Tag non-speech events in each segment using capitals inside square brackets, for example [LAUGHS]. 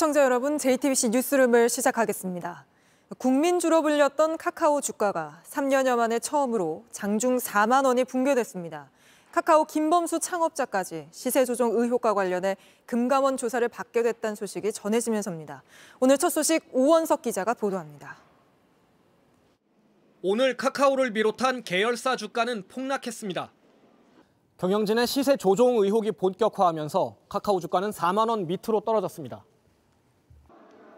시청자 여러분, JTBC 뉴스룸을 시작하겠습니다. 국민주로 불렸던 카카오 주가가 3년여 만에 처음으로 장중 4만 원이 붕괴됐습니다. 카카오 김범수 창업자까지 시세 조정 의혹과 관련해 금감원 조사를 받게 됐다는 소식이 전해지면서입니다. 오늘 첫 소식 오원석 기자가 보도합니다. 오늘 카카오를 비롯한 계열사 주가는 폭락했습니다. 경영진의 시세 조종 의혹이 본격화하면서 카카오 주가는 4만 원 밑으로 떨어졌습니다.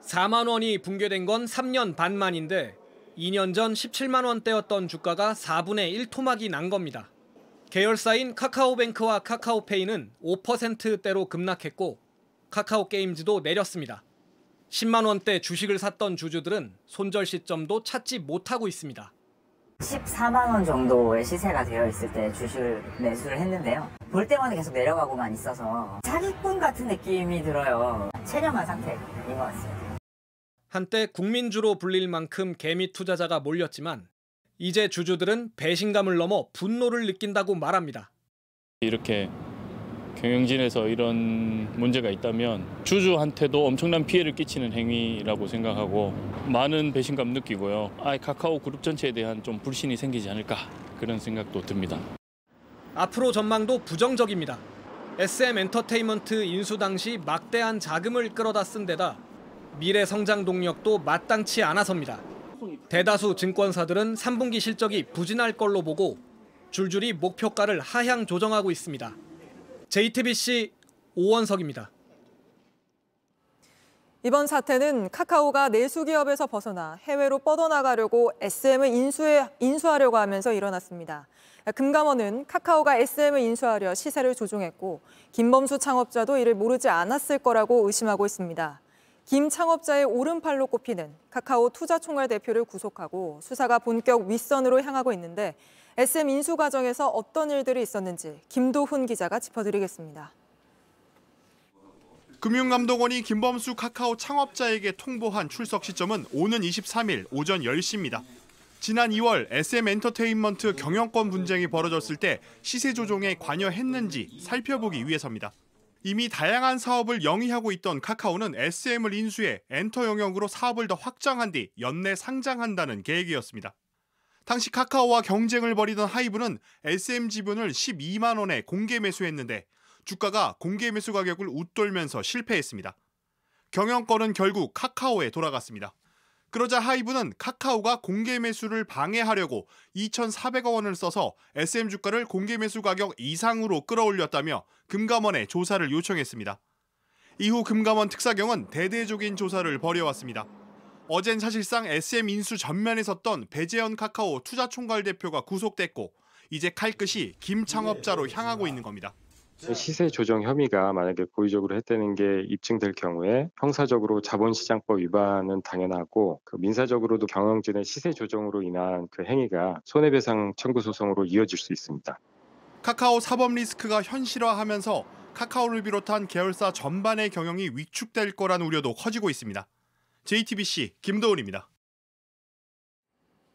4만 원이 붕괴된 건 3년 반 만인데 2년 전 17만 원대였던 주가가 4분의 1 토막이 난 겁니다. 계열사인 카카오뱅크와 카카오페이는 5%대로 급락했고 카카오 게임즈도 내렸습니다. 10만 원대 주식을 샀던 주주들은 손절 시점도 찾지 못하고 있습니다. 14만 원 정도의 시세가 되어 있을 때 주식을 매수를 했는데요. 볼 때마다 계속 내려가고만 있어서 사기꾼 같은 느낌이 들어요. 체념한 상태인 것 같습니다. 한때 국민주로 불릴 만큼 개미 투자자가 몰렸지만 이제 주주들은 배신감을 넘어 분노를 느낀다고 말합니다. 이렇게 경영진에서 이런 문제가 있다면 주주한테도 엄청난 피해를 끼치는 행위라고 생각하고 많은 배신감 느끼고요. 아, 카카오 그룹 전체에 대한 좀 불신이 생기지 않을까 그런 생각도 듭니다. 앞으로 전망도 부정적입니다. SM 엔터테인먼트 인수 당시 막대한 자금을 끌어다 쓴 데다 미래 성장 동력도 마땅치 않아서입니다. 대다수 증권사들은 3분기 실적이 부진할 걸로 보고 줄줄이 목표가를 하향 조정하고 있습니다. JTBC 오원석입니다. 이번 사태는 카카오가 내수 기업에서 벗어나 해외로 뻗어나가려고 SM을 인수해, 인수하려고 하면서 일어났습니다. 금감원은 카카오가 SM을 인수하려 시세를 조종했고 김범수 창업자도 이를 모르지 않았을 거라고 의심하고 있습니다. 김 창업자의 오른팔로 꼽히는 카카오 투자총괄 대표를 구속하고 수사가 본격 윗선으로 향하고 있는데 SM 인수 과정에서 어떤 일들이 있었는지 김도훈 기자가 짚어드리겠습니다. 금융감독원이 김범수 카카오 창업자에게 통보한 출석 시점은 오는 23일 오전 10시입니다. 지난 2월 SM 엔터테인먼트 경영권 분쟁이 벌어졌을 때 시세 조종에 관여했는지 살펴보기 위해서입니다. 이미 다양한 사업을 영위하고 있던 카카오는 SM을 인수해 엔터 영역으로 사업을 더 확장한 뒤 연내 상장한다는 계획이었습니다. 당시 카카오와 경쟁을 벌이던 하이브는 SM 지분을 12만 원에 공개 매수했는데 주가가 공개 매수 가격을 웃돌면서 실패했습니다. 경영권은 결국 카카오에 돌아갔습니다. 그러자 하이브는 카카오가 공개 매수를 방해하려고 2,400억 원을 써서 SM 주가를 공개 매수 가격 이상으로 끌어올렸다며 금감원에 조사를 요청했습니다. 이후 금감원 특사경은 대대적인 조사를 벌여왔습니다. 어젠 사실상 SM 인수 전면에 섰던 배재현 카카오 투자총괄 대표가 구속됐고 이제 칼끝이 김 창업자로 향하고 있는 겁니다. 시세 조정 혐의가 만약에 고의적으로 했다는 게 입증될 경우에 형사적으로 자본시장법 위반은 당연하고 그 민사적으로도 경영진의 시세 조정으로 인한 그 행위가 손해배상 청구 소송으로 이어질 수 있습니다. 카카오 사법 리스크가 현실화하면서 카카오를 비롯한 계열사 전반의 경영이 위축될 거란 우려도 커지고 있습니다. JTBC 김도훈입니다.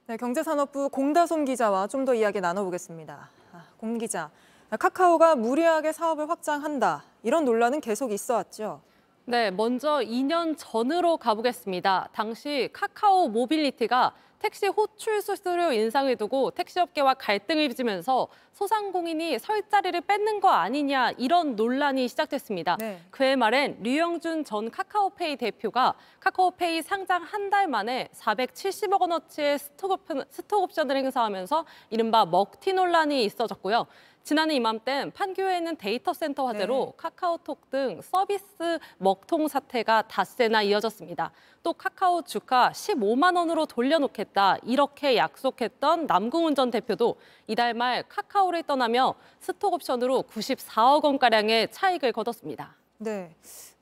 네, 경제산업부 공다솜 기자와 좀 더 이야기 나눠보겠습니다. 아, 공 기자, 카카오가 무리하게 사업을 확장한다. 이런 논란은 계속 있어 왔죠. 네, 먼저 2년 전으로 가보겠습니다. 당시 카카오 모빌리티가 택시 호출 수수료 인상을 두고 택시업계와 갈등을 빚으면서 소상공인이 설 자리를 뺏는 거 아니냐 이런 논란이 시작됐습니다. 네. 그해 말엔 류영준 전 카카오페이 대표가 카카오페이 상장 한 달 만에 470억 원어치의 스톡옵션, 스톡옵션을 행사하면서 이른바 먹튀 논란이 이어졌고요. 지난해 이맘땐 판교에 있는 데이터 센터 화재로 네. 카카오톡 등 서비스 먹통 사태가 닷새나 이어졌습니다. 또 카카오 주가 15만 원으로 돌려놓겠다 이렇게 약속했던 남궁훈 전 대표도 이달 말 카카오를 떠나며 스톡옵션으로 94억 원가량의 차익을 거뒀습니다. 네.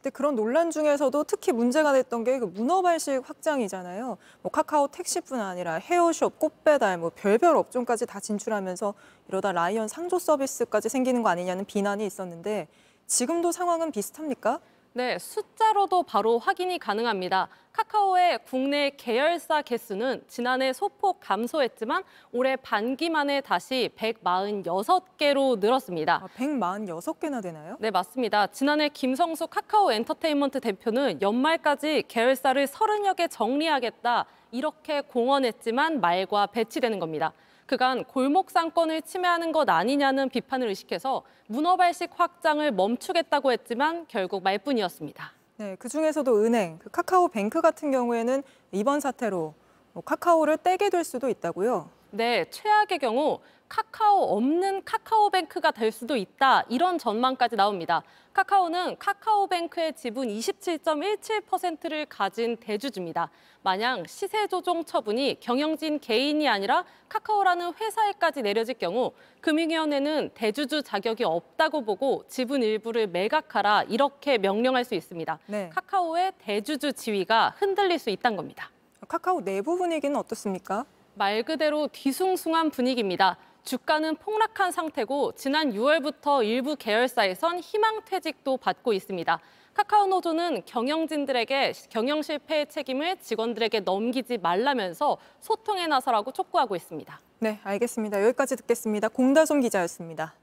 근데 그런 논란 중에서도 특히 문제가 됐던 게 그 문어발식 확장이잖아요. 뭐 카카오 택시뿐 아니라 헤어숍, 꽃배달, 뭐 별별 업종까지 다 진출하면서 이러다 라이언 상조 서비스까지 생기는 거 아니냐는 비난이 있었는데 지금도 상황은 비슷합니까? 네, 숫자로도 바로 확인이 가능합니다. 카카오의 국내 계열사 개수는 지난해 소폭 감소했지만 올해 반기 만에 다시 146개로 늘었습니다. 아, 146개나 되나요? 네, 맞습니다. 지난해 김성수 카카오 엔터테인먼트 대표는 연말까지 계열사를 30여 개 정리하겠다 이렇게 공언했지만 말과 배치되는 겁니다. 그간 골목 상권을 침해하는 것 아니냐는 비판을 의식해서 문어발식 확장을 멈추겠다고 했지만 결국 말뿐이었습니다. 네, 그 중에서도 은행, 그 카카오뱅크 같은 경우에는 이번 사태로 뭐 카카오를 떼게 될 수도 있다고요. 네, 최악의 경우 카카오 없는 카카오뱅크가 될 수도 있다. 이런 전망까지 나옵니다. 카카오는 카카오뱅크의 지분 27.17%를 가진 대주주입니다. 만약 시세 조정 처분이 경영진 개인이 아니라 카카오라는 회사에까지 내려질 경우 금융위원회는 대주주 자격이 없다고 보고 지분 일부를 매각하라 이렇게 명령할 수 있습니다. 네. 카카오의 대주주 지위가 흔들릴 수 있다는 겁니다. 카카오 내부 분위기는 어떻습니까? 말 그대로 뒤숭숭한 분위기입니다. 주가는 폭락한 상태고 지난 6월부터 일부 계열사에선 희망퇴직도 받고 있습니다. 카카오 노조는 경영진들에게 경영 실패의 책임을 직원들에게 넘기지 말라면서 소통에 나서라고 촉구하고 있습니다. 네, 알겠습니다. 여기까지 듣겠습니다. 공다솜 기자였습니다.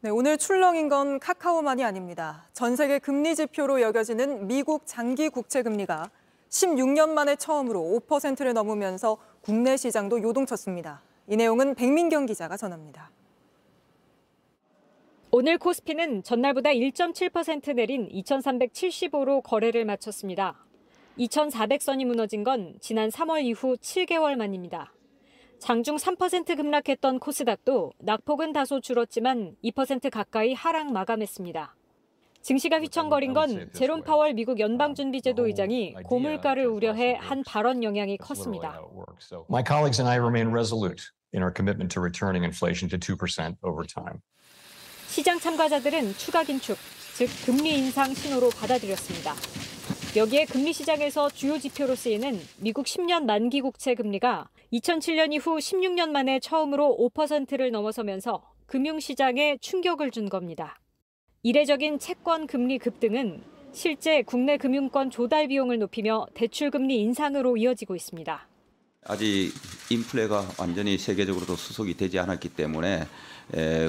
네, 오늘 출렁인 건 카카오만이 아닙니다. 전 세계 금리 지표로 여겨지는 미국 장기 국채 금리가 16년 만에 처음으로 5%를 넘으면서 국내 시장도 요동쳤습니다. 이 내용은 백민경 기자가 전합니다. 오늘 코스피는 전날보다 1.7% 내린 2,375로 거래를 마쳤습니다. 2,400선이 무너진 건 지난 3월 이후 7개월 만입니다. 장중 3% 급락했던 코스닥도 낙폭은 다소 줄었지만 2% 가까이 하락 마감했습니다. 증시가 휘청거린 건 제롬 파월 미국 연방준비제도 의장이 고물가를 우려해 한 발언 영향이 컸습니다. My colleagues and I remain resolute in our commitment to returning inflation to 2% over time. 시장 참가자들은 추가 긴축, 즉 금리 인상 신호로 받아들였습니다. 여기에 금리 시장에서 주요 지표로 쓰이는 미국 10년 만기 국채 금리가 2007년 이후 16년 만에 처음으로 5%를 넘어서면서 금융시장에 충격을 준 겁니다. 이례적인 채권 금리 급등은 실제 국내 금융권 조달 비용을 높이며 대출 금리 인상으로 이어지고 있습니다. 아직 인플레가 완전히 세계적으로도 수속이 되지 않았기 때문에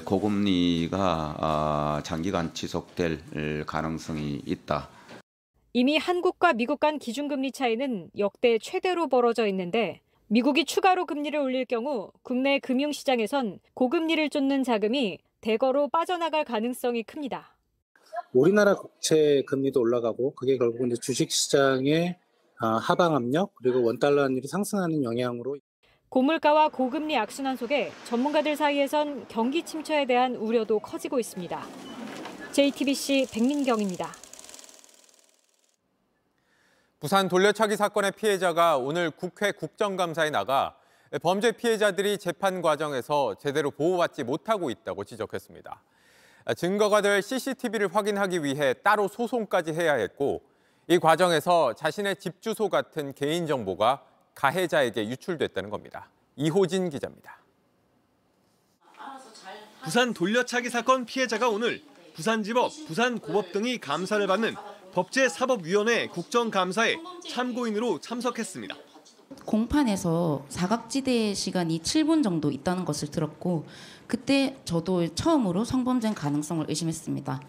고금리가 아, 장기간 지속될 가능성이 있다. 이미 한국과 미국 간 기준금리 차이는 역대 최대로 벌어져 있는데 미국이 추가로 금리를 올릴 경우 국내 금융시장에선 고금리를 쫓는 자금이 대거로 빠져나갈 가능성이 큽니다. 우리나라 국채 금리도 올라가고 그게 결국 이제 주식 시장의 하방 압력 그리고 원 달러 환율이 상승하는 영향으로 고물가와 고금리 악순환 속에 전문가들 사이에선 경기 침체에 대한 우려도 커지고 있습니다. JTBC 백민경입니다. 부산 돌려차기 사건의 피해자가 오늘 국회 국정감사에 나가 범죄 피해자들이 재판 과정에서 제대로 보호받지 못하고 있다고 지적했습니다. 증거가 될 CCTV를 확인하기 위해 따로 소송까지 해야 했고 이 과정에서 자신의 집 주소 같은 개인 정보가 가해자에게 유출됐다는 겁니다. 이호진 기자입니다. 부산 돌려차기 사건 피해자가 오늘 부산지법, 부산고법 등이 감사를 받는 법제사법위원회 국정감사에 참고인으로 참석했습니다. 공판에서 사각지대 시간이 7분 정도 있다는 것을 들었고 그때 저도 처음으로 성범죄 가능성을 의심했습니다.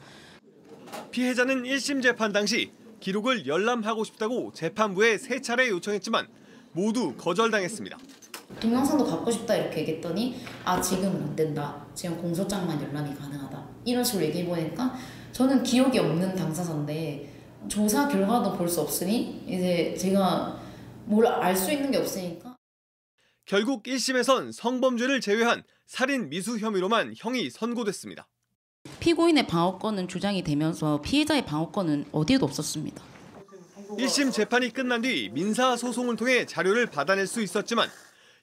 피해자는 1심 재판 당시 기록을 열람하고 싶다고 재판부에 세 차례 요청했지만 모두 거절당했습니다. 동영상도 갖고 싶다 이렇게 얘기했더니 아 지금은 안 된다. 지금 공소장만 열람이 가능하다. 이런 식으로 얘기해 보니까 저는 기억이 없는 당사자인데 조사 결과도 볼 수 없으니 이제 제가 뭘 알 수 있는 게 없으니까 결국 1심에선 성범죄를 제외한 살인 미수 혐의로만 형이 선고됐습니다. 피고인의 방어권은 주장이 되면서 피해자의 방어권은 어디에도 없었습니다. 1심 재판이 끝난 뒤 민사 소송을 통해 자료를 받아낼 수 있었지만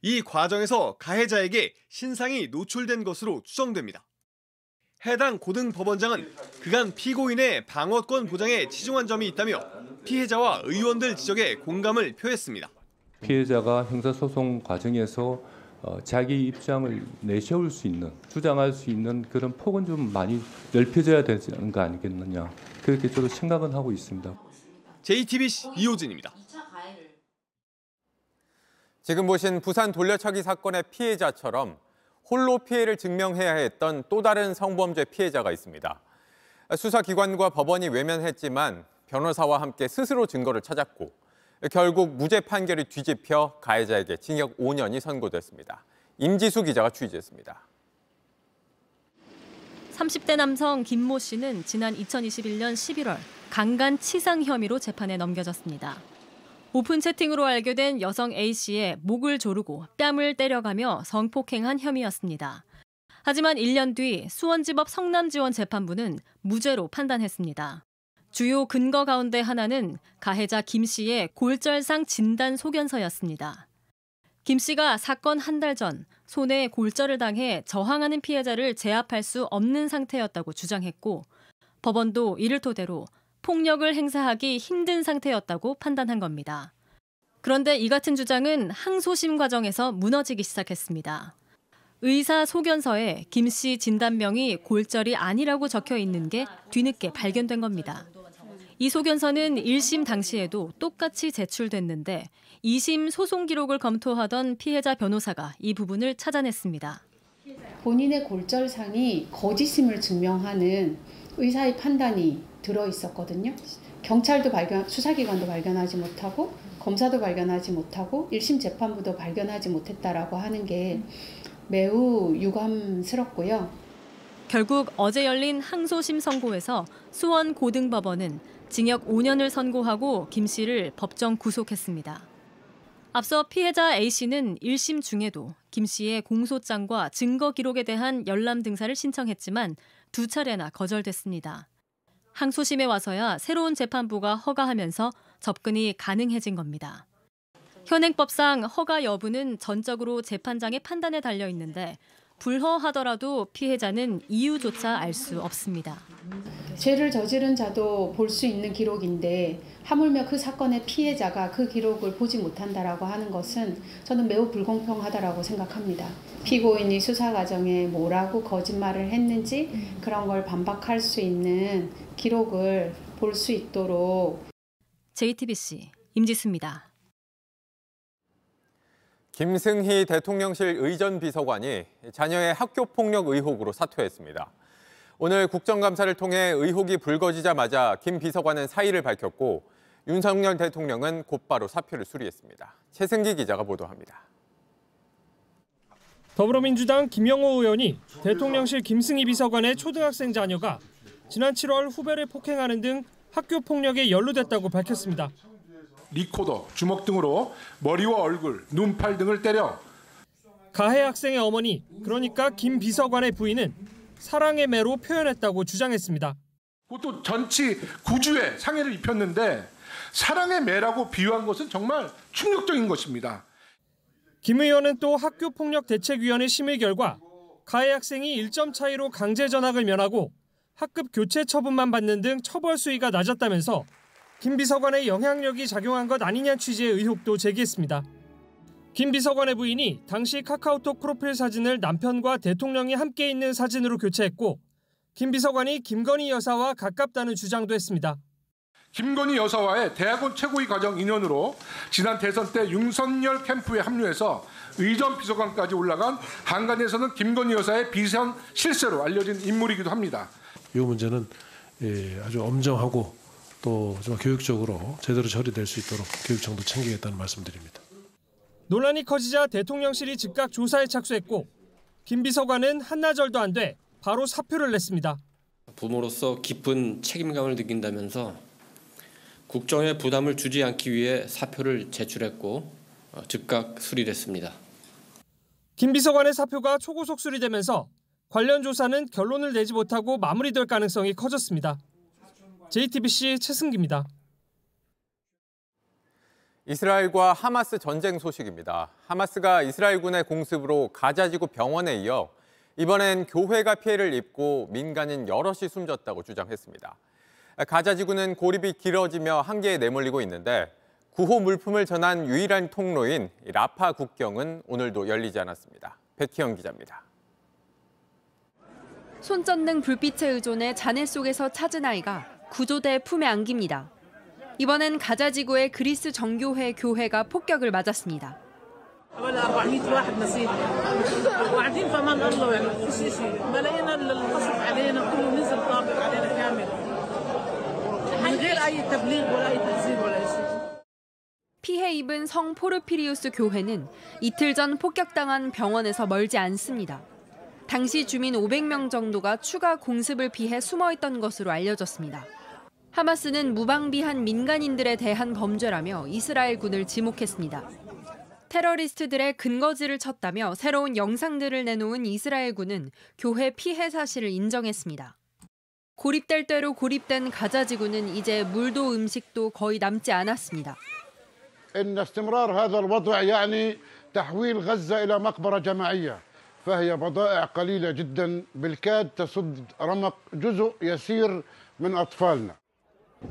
이 과정에서 가해자에게 신상이 노출된 것으로 추정됩니다. 해당 고등법원장은 그간 피고인의 방어권 보장에 치중한 점이 있다며 피해자와 의원들 지적에 공감을 표했습니다. 피해자가 형사소송 과정에서 어, 자기 입장을 내세울 수 있는 주장할 수 있는 그런 폭은 좀 많이 넓혀져야 되는 거 아니겠느냐 그렇게 저도 생각은 하고 있습니다. JTBC 이호진입니다. 지금 보신 부산 돌려차기 사건의 피해자처럼 홀로 피해를 증명해야 했던 또 다른 성범죄 피해자가 있습니다. 수사기관과 법원이 외면했지만 변호사와 함께 스스로 증거를 찾았고 결국 무죄 판결이 뒤집혀 가해자에게 징역 5년이 선고됐습니다. 임지수 기자가 취재했습니다. 30대 남성 김모 씨는 지난 2021년 11월 강간 치상 혐의로 재판에 넘겨졌습니다. 오픈 채팅으로 알게 된 여성 A 씨의 목을 조르고 뺨을 때려가며 성폭행한 혐의였습니다. 하지만 1년 뒤 수원지법 성남지원 재판부는 무죄로 판단했습니다. 주요 근거 가운데 하나는 가해자 김 씨의 골절상 진단 소견서였습니다. 김 씨가 사건 한 달 전 손에 골절을 당해 저항하는 피해자를 제압할 수 없는 상태였다고 주장했고 법원도 이를 토대로 폭력을 행사하기 힘든 상태였다고 판단한 겁니다. 그런데 이 같은 주장은 항소심 과정에서 무너지기 시작했습니다. 의사 소견서에 김 씨 진단명이 골절이 아니라고 적혀 있는 게 뒤늦게 발견된 겁니다. 이 소견서는 1심 당시에도 똑같이 제출됐는데 2심 소송 기록을 검토하던 피해자 변호사가 이 부분을 찾아냈습니다. 본인의 골절상이 거짓임을 증명하는 의사의 판단이 들어 있었거든요. 경찰도 발견, 수사기관도 발견하지 못하고 검사도 발견하지 못하고 1심 재판부도 발견하지 못했다라고 하는 게 매우 유감스럽고요. 결국 어제 열린 항소심 선고에서 수원 고등법원은 징역 5년을 선고하고 김 씨를 법정 구속했습니다. 앞서 피해자 A 씨는 1심 중에도 김 씨의 공소장과 증거 기록에 대한 열람 등사를 신청했지만 두 차례나 거절됐습니다. 항소심에 와서야 새로운 재판부가 허가하면서 접근이 가능해진 겁니다. 현행법상 허가 여부는 전적으로 재판장의 판단에 달려 있는데 불허하더라도 피해자는 이유조차 알 수 없습니다. 죄를 저지른 자도 볼 수 있는 기록인데 하물며 그 사건의 피해자가 그 기록을 보지 못한다라고 하는 것은 저는 매우 불공평하다라고 생각합니다. 피고인이 수사 과정에 뭐라고 거짓말을 했는지 그런 걸 반박할 수 있는 기록을 볼 수 있도록 JTBC 임지수입니다. 김승희 대통령실 의전 비서관이 자녀의 학교 폭력 의혹으로 사퇴했습니다. 오늘 국정감사를 통해 의혹이 불거지자마자 김 비서관은 사의를 밝혔고 윤석열 대통령은 곧바로 사표를 수리했습니다. 최승기 기자가 보도합니다. 더불어민주당 김영호 의원이 대통령실 김승희 비서관의 초등학생 자녀가 지난 7월 후배를 폭행하는 등 학교 폭력에 연루됐다고 밝혔습니다. 리코더, 주먹 등으로 머리와 얼굴, 눈, 팔 등을 때려 가해 학생의 어머니, 그러니까 김 비서관의 부인은 사랑의 매로 표현했다고 주장했습니다. 또 전치 9주에 상해를 입혔는데 사랑의 매라고 비유한 것은 정말 충격적인 것입니다. 김 의원은 또 학교폭력대책위원회 심의 결과 가해 학생이 1점 차이로 강제 전학을 면하고 학급 교체 처분만 받는 등 처벌 수위가 낮았다면서 김 비서관의 영향력이 작용한 것 아니냐 취지의 의혹도 제기했습니다. 김 비서관의 부인이 당시 카카오톡 프로필 사진을 남편과 대통령이 함께 있는 사진으로 교체했고 김 비서관이 김건희 여사와 가깝다는 주장도 했습니다. 김건희 여사와의 대학원 최고위 과정 인연으로 지난 대선 때 윤석열 캠프에 합류해서 의전 비서관까지 올라간 한간에서는 김건희 여사의 비선 실세로 알려진 인물이기도 합니다. 이 문제는 예, 아주 엄정하고 또좀 교육적으로 제대로 처리될 수 있도록 교육청도 챙기겠다는 말씀드립니다. 논란이 커지자 대통령실이 즉각 조사에 착수했고 김 비서관은 한나절도 안 돼 바로 사표를 냈습니다. 부모로서 깊은 책임감을 느낀다면서 국정에 부담을 주지 않기 위해 사표를 제출했고 어, 즉각 수리됐습니다. 김 비서관의 사표가 초고속 수리되면서 관련 조사는 결론을 내지 못하고 마무리될 가능성이 커졌습니다. JTBC 최승기입니다. 이스라엘과 하마스 전쟁 소식입니다. 하마스가 이스라엘군의 공습으로 가자지구 병원에 이어 이번엔 교회가 피해를 입고 민간인 여럿이 숨졌다고 주장했습니다. 가자지구는 고립이 길어지며 한계에 내몰리고 있는데 구호 물품을 전한 유일한 통로인 라파 국경은 오늘도 열리지 않았습니다. 백희영 기자입니다. 손전등 불빛에 의존해 잔해 속에서 찾은 아이가 구조대 품에 안깁니다. 이번엔 가자 지구의 그리스 정교회 교회가 폭격을 맞았습니다. 피해 입은 성 포르피리우스 교회는 이틀 전 폭격당한 병원에서 멀지 않습니다. 당시 주민 500명 정도가 추가 공습을 피해 숨어 있던 것으로 알려졌습니다. 하마스는 무방비한 민간인들에 대한 범죄라며 이스라엘군을 지목했습니다. 테러리스트들의 근거지를 쳤다며 새로운 영상들을 내놓은 이스라엘군은 교회 피해 사실을 인정했습니다. 고립될 대로 고립된 가자 지구는 이제 물도 음식도 거의 남지 않았습니다. ان استمرار هذا الوضع يعني تحويل غزه الى مقبره جماعيه فهي بضائع قليله جدا بالكاد تصد رمق جزء يسير من اطفالنا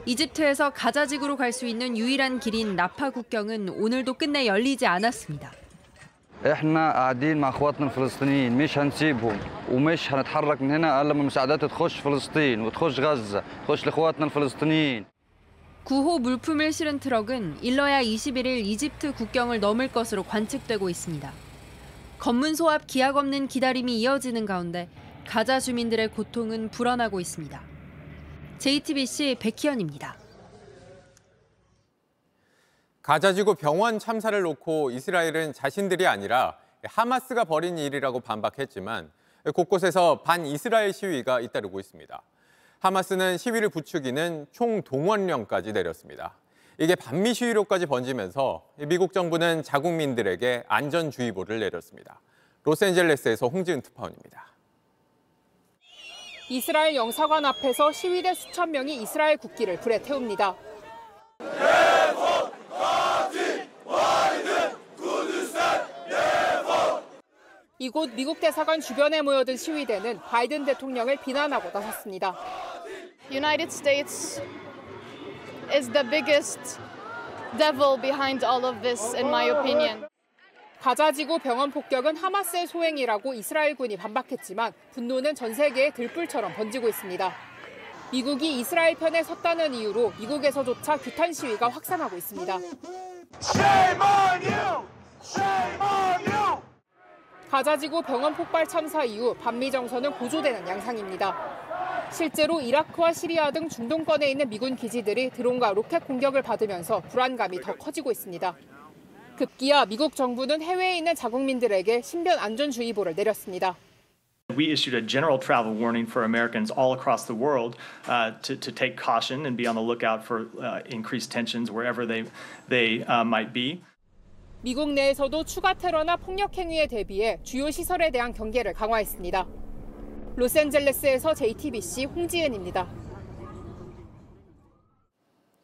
이집트에서 가자 지구로 갈 수 있는 유일한 길인 라파 국경은 오늘도 끝내 열리지 않았습니다. احنا قاعدين مع اخواتنا الفلسطينيين مش هنسيبهم ومش هنتحرك من هنا الا لما المساعدات تخش فلسطين وتخش غزه تخش لاخواتنا الفلسطينيين 구호 물품을 실은 트럭은 일러야 21일 이집트 국경을 넘을 것으로 관측되고 있습니다. 검문소 앞 기약 없는 기다림이 이어지는 가운데 가자 주민들의 고통은 불어나고 있습니다. JTBC 백희연입니다. 가자지구 병원 참사를 놓고 이스라엘은 자신들이 아니라 하마스가 벌인 일이라고 반박했지만 곳곳에서 반 이스라엘 시위가 잇따르고 있습니다. 하마스는 시위를 부추기는 총 동원령까지 내렸습니다. 이게 반미 시위로까지 번지면서 미국 정부는 자국민들에게 안전주의보를 내렸습니다. 로스앤젤레스에서 홍지은 특파원입니다. 이스라엘 영사관 앞에서 시위대 수천 명이 이스라엘 국기를 불에 태웁니다. 이곳 미국 대사관 주변에 모여든 시위대는 바이든 대통령을 비난하고 나섰습니다. United States is the biggest devil behind all of this, in my opinion. 가자지구 병원 폭격은 하마스의 소행이라고 이스라엘군이 반박했지만 분노는 전 세계에 들불처럼 번지고 있습니다. 미국이 이스라엘 편에 섰다는 이유로 미국에서조차 규탄 시위가 확산하고 있습니다. 가자지구 병원 폭발 참사 이후 반미 정서는 고조되는 양상입니다. 실제로 이라크와 시리아 등 중동권에 있는 미군 기지들이 드론과 로켓 공격을 받으면서 불안감이 더 커지고 있습니다. 급기야 미국 정부는 해외에 있는 자국민들에게 신변 안전 주의보를 내렸습니다. We issued a general travel warning for Americans all across the world uh, to, to take caution and be on the lookout for uh, increased tensions wherever they, they uh, might be. 미국 내에서도 추가 테러나 폭력 행위에 대비해 주요 시설에 대한 경계를 강화했습니다. 로스앤젤레스에서 JTBC 홍지은입니다.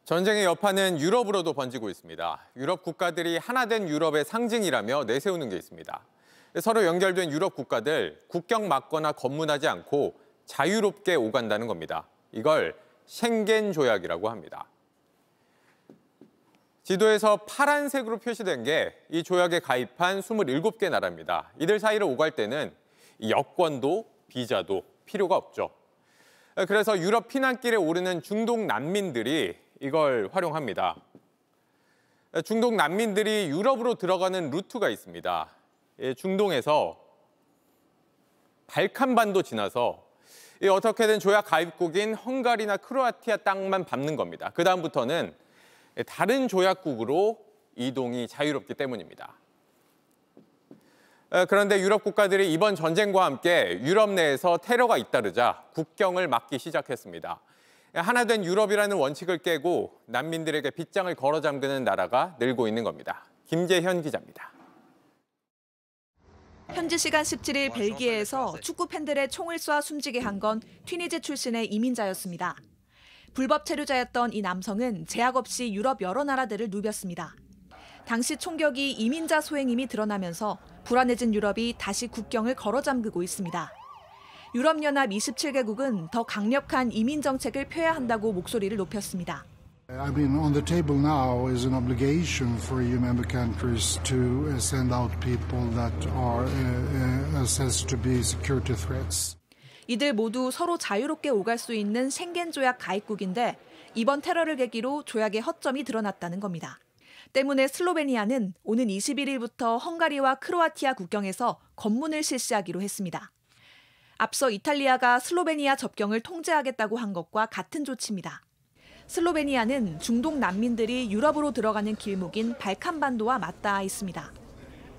전쟁의 여파는 유럽으로도 번지고 있습니다. 유럽 국가들이 하나된 유럽의 상징이라며 내세우는 게 있습니다. 서로 연결된 유럽 국가들 국경 막거나 검문하지 않고 자유롭게 오간다는 겁니다. 이걸 쉥겐 조약이라고 합니다. 지도에서 파란색으로 표시된 게 이 조약에 가입한 27개 나라입니다. 이들 사이를 오갈 때는 여권도 비자도 필요가 없죠. 그래서 유럽 피난길에 오르는 중동 난민들이 이걸 활용합니다. 중동 난민들이 유럽으로 들어가는 루트가 있습니다. 중동에서 발칸반도 지나서 어떻게든 조약 가입국인 헝가리나 크로아티아 땅만 밟는 겁니다. 그 다음부터는 다른 조약국으로 이동이 자유롭기 때문입니다. 그런데 유럽 국가들이 이번 전쟁과 함께 유럽 내에서 테러가 잇따르자 국경을 막기 시작했습니다. 하나 된 유럽이라는 원칙을 깨고 난민들에게 빗장을 걸어 잠그는 나라가 늘고 있는 겁니다. 김재현 기자입니다. 현지 시간 17일 벨기에에서 축구 팬들의 총을 쏴 숨지게 한 건 튀니지 출신의 이민자였습니다. 불법 체류자였던 이 남성은 제약 없이 유럽 여러 나라들을 누볐습니다. 당시 총격이 이민자 소행임이 드러나면서 불안해진 유럽이 다시 국경을 걸어 잠그고 있습니다. 유럽연합 27개국은 더 강력한 이민 정책을 펴야 한다고 목소리를 높였습니다. I mean, on the table now is an obligation for EU member countries to send out people that are assessed to be security threats. 이들 모두 서로 자유롭게 오갈 수 있는 생겐 조약 가입국인데 이번 테러를 계기로 조약의 허점이 드러났다는 겁니다. 때문에 슬로베니아는 오는 21일부터 헝가리와 크로아티아 국경에서 검문을 실시하기로 했습니다. 앞서 이탈리아가 슬로베니아 접경을 통제하겠다고 한 것과 같은 조치입니다. 슬로베니아는 중동 난민들이 유럽으로 들어가는 길목인 발칸반도와 맞닿아 있습니다.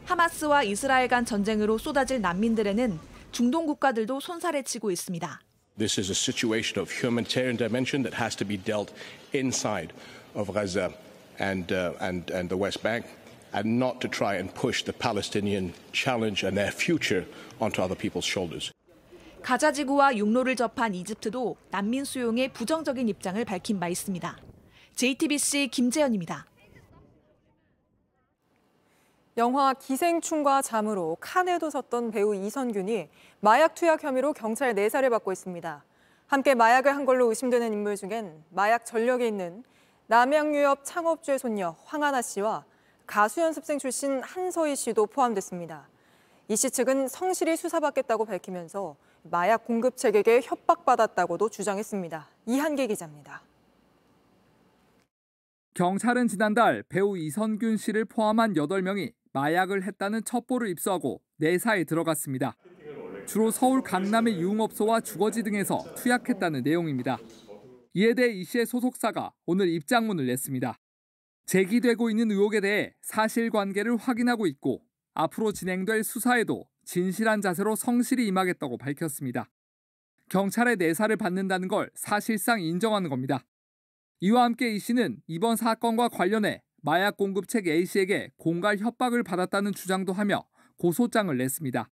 하마스와 이스라엘 간 전쟁으로 쏟아질 난민들에는 중동 국가들도 손살에 치고 있습니다. This is a situation of humanitarian dimension that has to be dealt inside of Gaza and, uh, and, and the West Bank, and not to try and push the Palestinian challenge and their future onto other people's shoulders. 가자 지구와 육로를 접한 이집트도 난민 수용에 부정적인 입장을 밝힌 바 있습니다. JTBC 김재현입니다. 영화 기생충과 잠으로 칸에도 섰던 배우 이선균이 마약 투약 혐의로 경찰 내사를 받고 있습니다. 함께 마약을 한 걸로 의심되는 인물 중엔 마약 전력에 있는 남양유업 창업주의 손녀 황하나 씨와 가수 연습생 출신 한서희 씨도 포함됐습니다. 이 씨 측은 성실히 수사받겠다고 밝히면서 마약 공급 체계에 협박받았다고도 주장했습니다. 이한계 기자입니다. 경찰은 지난달 배우 이선균 씨를 포함한 8명이 마약을 했다는 첩보를 입수하고 내사에 들어갔습니다. 주로 서울 강남의 유흥업소와 주거지 등에서 투약했다는 내용입니다. 이에 대해 이 씨의 소속사가 오늘 입장문을 냈습니다. 제기되고 있는 의혹에 대해 사실관계를 확인하고 있고 앞으로 진행될 수사에도 진실한 자세로 성실히 임하겠다고 밝혔습니다. 경찰의 내사를 받는다는 걸 사실상 인정하는 겁니다. 이와 함께 이 씨는 이번 사건과 관련해 마약 공급책 A씨에게 공갈 협박을 받았다는 주장도 하며 고소장을 냈습니다.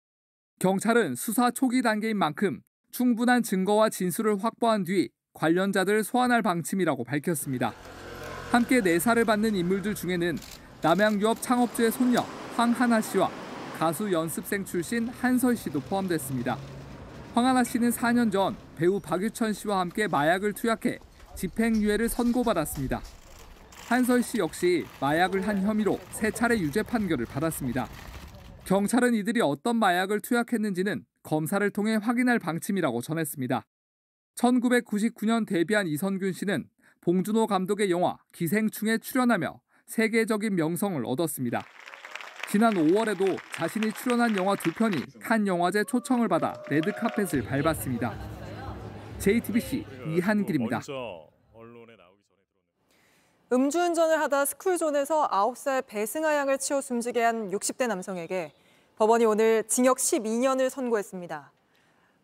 경찰은 수사 초기 단계인 만큼 충분한 증거와 진술을 확보한 뒤 관련자들을 소환할 방침이라고 밝혔습니다. 함께 내사를 받는 인물들 중에는 남양유업 창업주의 손녀 황하나 씨와 가수 연습생 출신 한설 씨도 포함됐습니다. 황하나 씨는 4년 전 배우 박유천 씨와 함께 마약을 투약해 집행유예를 선고받았습니다. 한설 씨 역시 마약을 한 혐의로 세 차례 유죄 판결을 받았습니다. 경찰은 이들이 어떤 마약을 투약했는지는 검사를 통해 확인할 방침이라고 전했습니다. 1999년 데뷔한 이선균 씨는 봉준호 감독의 영화 기생충에 출연하며 세계적인 명성을 얻었습니다. 지난 5월에도 자신이 출연한 영화 두 편이 칸 영화제 초청을 받아 레드 카펫을 밟았습니다. JTBC 이한길입니다. 음주운전을 하다 스쿨존에서 9살 배승아 양을 치워 숨지게 한 60대 남성에게 법원이 오늘 징역 12년을 선고했습니다.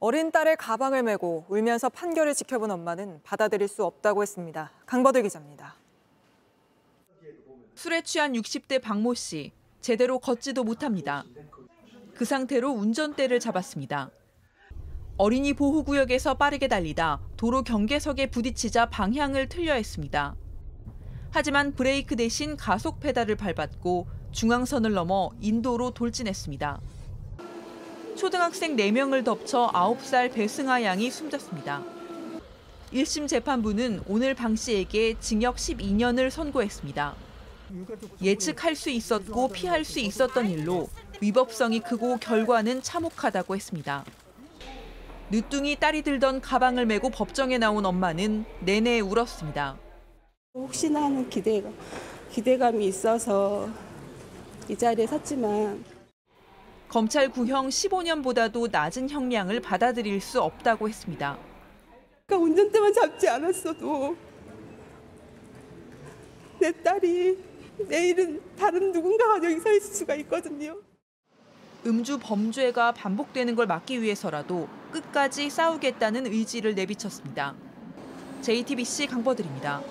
어린 딸의 가방을 메고 울면서 판결을 지켜본 엄마는 받아들일 수 없다고 했습니다. 강버들 기자입니다. 술에 취한 60대 박모 씨, 제대로 걷지도 못합니다. 그 상태로 운전대를 잡았습니다. 어린이 보호구역에서 빠르게 달리다 도로 경계석에 부딪히자 방향을 틀려 했습니다. 하지만 브레이크 대신 가속 페달을 밟았고 중앙선을 넘어 인도로 돌진했습니다. 초등학생 4명을 덮쳐 9살 배승아 양이 숨졌습니다. 1심 재판부는 오늘 방 씨에게 징역 12년을 선고했습니다. 예측할 수 있었고 피할 수 있었던 일로 위법성이 크고 결과는 참혹하다고 했습니다. 늦둥이 딸이 들던 가방을 메고 법정에 나온 엄마는 내내 울었습니다. 혹시나 하는 기대가, 기대감이 있어서 이 자리에 섰지만 검찰 구형 15년보다도 낮은 형량을 받아들일 수 없다고 했습니다. 그러니까 운전대만 잡지 않았어도 내 딸이 내일은 다른 누군가가 여기 서 있을 수가 있거든요. 음주 범죄가 반복되는 걸 막기 위해서라도 끝까지 싸우겠다는 의지를 내비쳤습니다. JTBC 강버들입니다.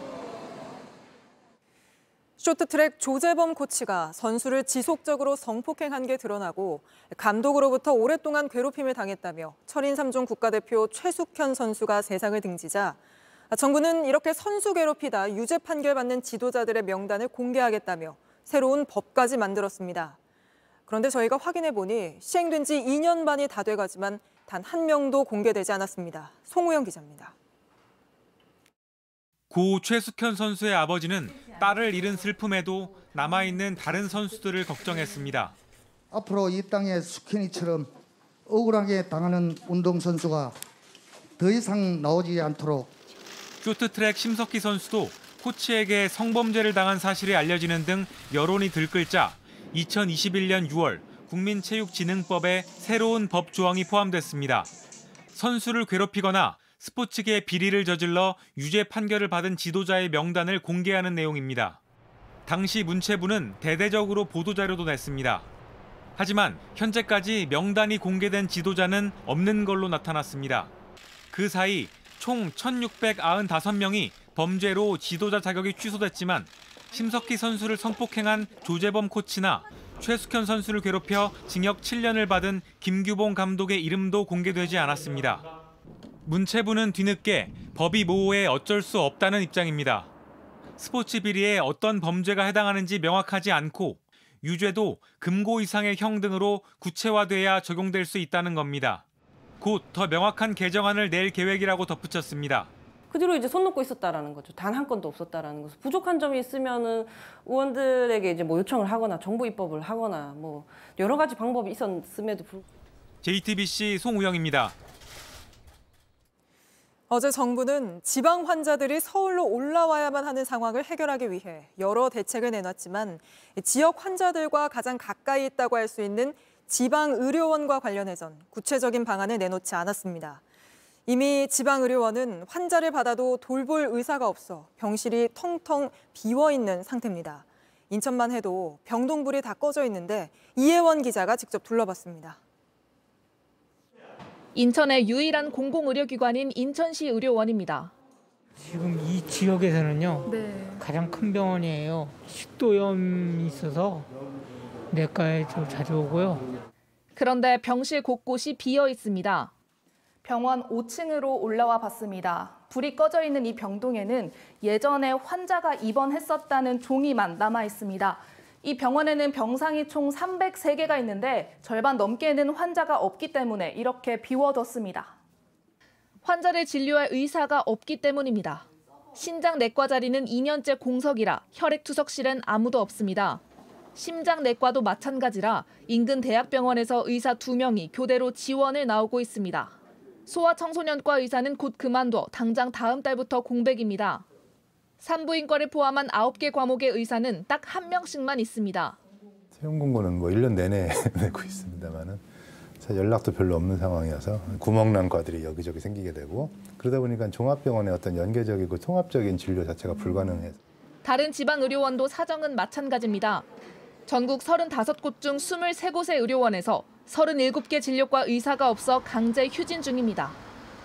쇼트트랙 조재범 코치가 선수를 지속적으로 성폭행한 게 드러나고 감독으로부터 오랫동안 괴롭힘을 당했다며 철인 3종 국가대표 최숙현 선수가 세상을 등지자 정부는 이렇게 선수 괴롭히다 유죄 판결 받는 지도자들의 명단을 공개하겠다며 새로운 법까지 만들었습니다. 그런데 저희가 확인해 보니 시행된 지 2년 반이 다 돼가지만 단 한 명도 공개되지 않았습니다. 송우영 기자입니다. 고 최숙현 선수의 아버지는 딸을 잃은 슬픔에도 남아있는 다른 선수들을 걱정했습니다. 앞으로 이 땅에 숙현이처럼 억울하게 당하는 운동선수가 더 이상 나오지 않도록 쇼트트랙 심석희 선수도 코치에게 성범죄를 당한 사실이 알려지는 등 여론이 들끓자 2021년 6월 국민체육진흥법에 새로운 법 조항이 포함됐습니다. 선수를 괴롭히거나 스포츠계 비리를 저질러 유죄 판결을 받은 지도자의 명단을 공개하는 내용입니다. 당시 문체부는 대대적으로 보도자료도 냈습니다. 하지만 현재까지 명단이 공개된 지도자는 없는 걸로 나타났습니다. 그 사이 총 1,695명이 범죄로 지도자 자격이 취소됐지만 심석희 선수를 성폭행한 조재범 코치나 최숙현 선수를 괴롭혀 징역 7년을 받은 김규봉 감독의 이름도 공개되지 않았습니다. 문체부는 뒤늦게 법이 모호해 어쩔 수 없다는 입장입니다. 스포츠 비리에 어떤 범죄가 해당하는지 명확하지 않고 유죄도 금고 이상의 형 등으로 구체화돼야 적용될 수 있다는 겁니다. 곧 더 명확한 개정안을 낼 계획이라고 덧붙였습니다. 그 뒤로 이제 손 놓고 있었다라는 거죠. 단 한 건도 없었다라는 거죠. 부족한 점이 있으면은 의원들에게 이제 뭐 요청을 하거나 정부 입법을 하거나 뭐 여러 가지 방법이 있었음에도 불구하고 JTBC 송우영입니다. 어제 정부는 지방 환자들이 서울로 올라와야만 하는 상황을 해결하기 위해 여러 대책을 내놨지만 지역 환자들과 가장 가까이 있다고 할 수 있는 지방 의료원과 관련해선 구체적인 방안을 내놓지 않았습니다. 이미 지방 의료원은 환자를 받아도 돌볼 의사가 없어 병실이 텅텅 비어 있는 상태입니다. 인천만 해도 병동불이 다 꺼져 있는데 이혜원 기자가 직접 둘러봤습니다. 인천의 유일한 공공의료기관인 인천시 의료원입니다. 지금 이 지역에서는요 네. 가장 큰 병원이에요. 식도염이 있어서 내과에 좀 자주 오고요. 그런데 병실 곳곳이 비어 있습니다. 병원 5층으로 올라와 봤습니다. 불이 꺼져 있는 이 병동에는 예전에 환자가 입원했었다는 종이만 남아 있습니다. 이 병원에는 병상이 총 303개가 있는데 절반 넘게는 환자가 없기 때문에 이렇게 비워뒀습니다. 환자를 진료할 의사가 없기 때문입니다. 신장 내과 자리는 2년째 공석이라 혈액투석실엔 아무도 없습니다. 심장 내과도 마찬가지라 인근 대학병원에서 의사 2명이 교대로 지원을 나오고 있습니다. 소아청소년과 의사는 곧 그만둬 당장 다음 달부터 공백입니다. 산부인과를 포함한 9개 과목의 의사는 딱 한 명씩만 있습니다. 채용 공고는 뭐 1년 내내 [LAUGHS] 내고 있습니다만은 연락도 별로 없는 상황이어서 구멍난 과들이 여기저기 생기게 되고 그러다 보니까 종합병원의 어떤 연계적이고 통합적인 진료 자체가 불가능해서 다른 지방 의료원도 사정은 마찬가지입니다. 전국 35곳 중 23곳의 의료원에서 37개 진료과 의사가 없어 강제 휴진 중입니다.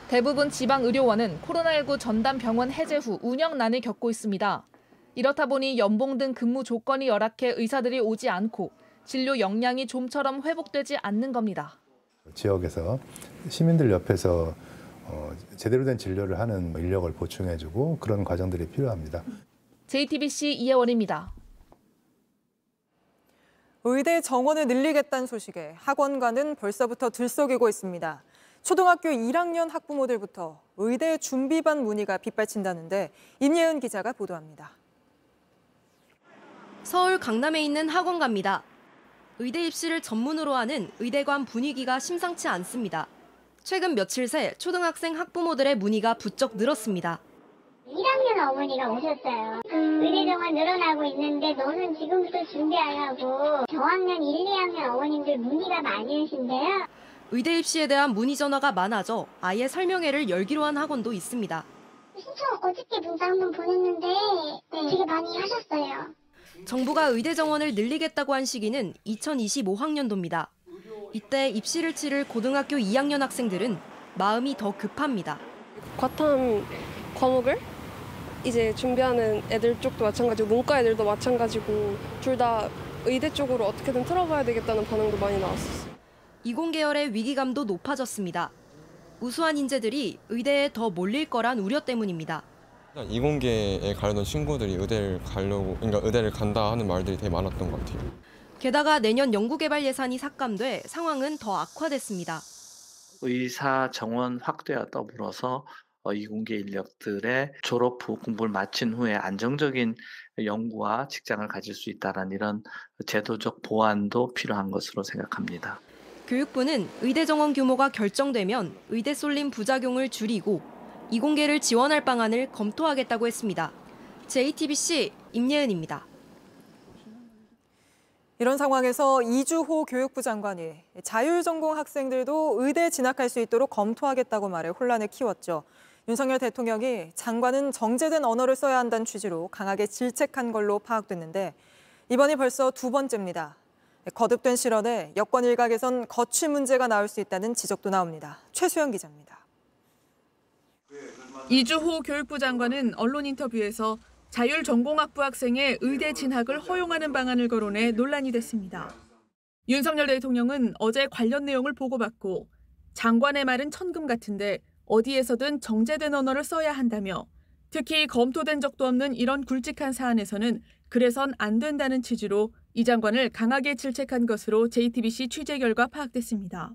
대부분 지방 의료원은 코로나19 전담 병원 해제 후 운영난을 겪고 있습니다. 이렇다 보니 연봉 등 근무 조건이 열악해 의사들이 오지 않고 진료 역량이 좀처럼 회복되지 않는 겁니다. 지역에서 시민들 옆에서 어, 제대로 된 진료를 하는 뭐 인력을 보충해주고 그런 과정들이 필요합니다. JTBC 이혜원입니다. 의대 정원을 늘리겠다는 소식에 학원가는 벌써부터 들썩이고 있습니다. 초등학교 1학년 학부모들부터 의대 준비반 문의가 빗발친다는데 임예은 기자가 보도합니다. 서울 강남에 있는 학원가입니다. 의대 입시를 전문으로 하는 의대관 분위기가 심상치 않습니다. 최근 며칠 새 초등학생 학부모들의 문의가 부쩍 늘었습니다. 1학년 어머니가 오셨어요. 의대 정원 늘어나고 있는데 너는 지금부터 준비 안 하고 저학년 1, 2학년 어머님들 문의가 많이 오신데요. 의대 입시에 대한 문의 전화가 많아져 아예 설명회를 열기로 한 학원도 있습니다. 신청 어저께 문자 한번 보냈는데 네, 되게 많이 하셨어요. 정부가 의대 정원을 늘리겠다고 한 시기는 2025학년도입니다. 이때 입시를 치를 고등학교 2학년 학생들은 마음이 더 급합니다. 과탐 과목을 이제 준비하는 애들 쪽도 마찬가지고 문과 애들도 마찬가지고 둘 다 의대 쪽으로 어떻게든 틀어봐야 되겠다는 반응도 많이 나왔었어요. 이공 계열의 위기감도 높아졌습니다. 우수한 인재들이 의대에 더 몰릴 거란 우려 때문입니다. 이공계에 가려던 친구들이 의대를 가려고 그러니까 의대를 간다 하는 말들이 되게 많았던 것 같아요. 게다가 내년 연구개발 예산이 삭감돼 상황은 더 악화됐습니다. 의사 정원 확대와 더불어서 어, 이공계 인력들의 졸업 후 공부를 마친 후에 안정적인 연구와 직장을 가질 수 있다는 이런 제도적 보완도 필요한 것으로 생각합니다. 교육부는 의대 정원 규모가 결정되면 의대 쏠림 부작용을 줄이고 이공계를 지원할 방안을 검토하겠다고 했습니다. JTBC 임예은입니다. 이런 상황에서 이주호 교육부 장관이 자율전공 학생들도 의대 진학할 수 있도록 검토하겠다고 말해 혼란을 키웠죠. 윤석열 대통령이 장관은 정제된 언어를 써야 한다는 취지로 강하게 질책한 걸로 파악됐는데 이번이 벌써 두 번째입니다. 거듭된 실언에 여권 일각에선 거취 문제가 나올 수 있다는 지적도 나옵니다. 최수영 기자입니다. 이주호 교육부 장관은 언론 인터뷰에서 자율전공학부 학생의 의대 진학을 허용하는 방안을 거론해 논란이 됐습니다. 윤석열 대통령은 어제 관련 내용을 보고받고 장관의 말은 천금 같은데 어디에서든 정제된 언어를 써야 한다며 특히 검토된 적도 없는 이런 굵직한 사안에서는 그래선 안 된다는 취지로 이 장관을 강하게 질책한 것으로 JTBC 취재 결과 파악됐습니다.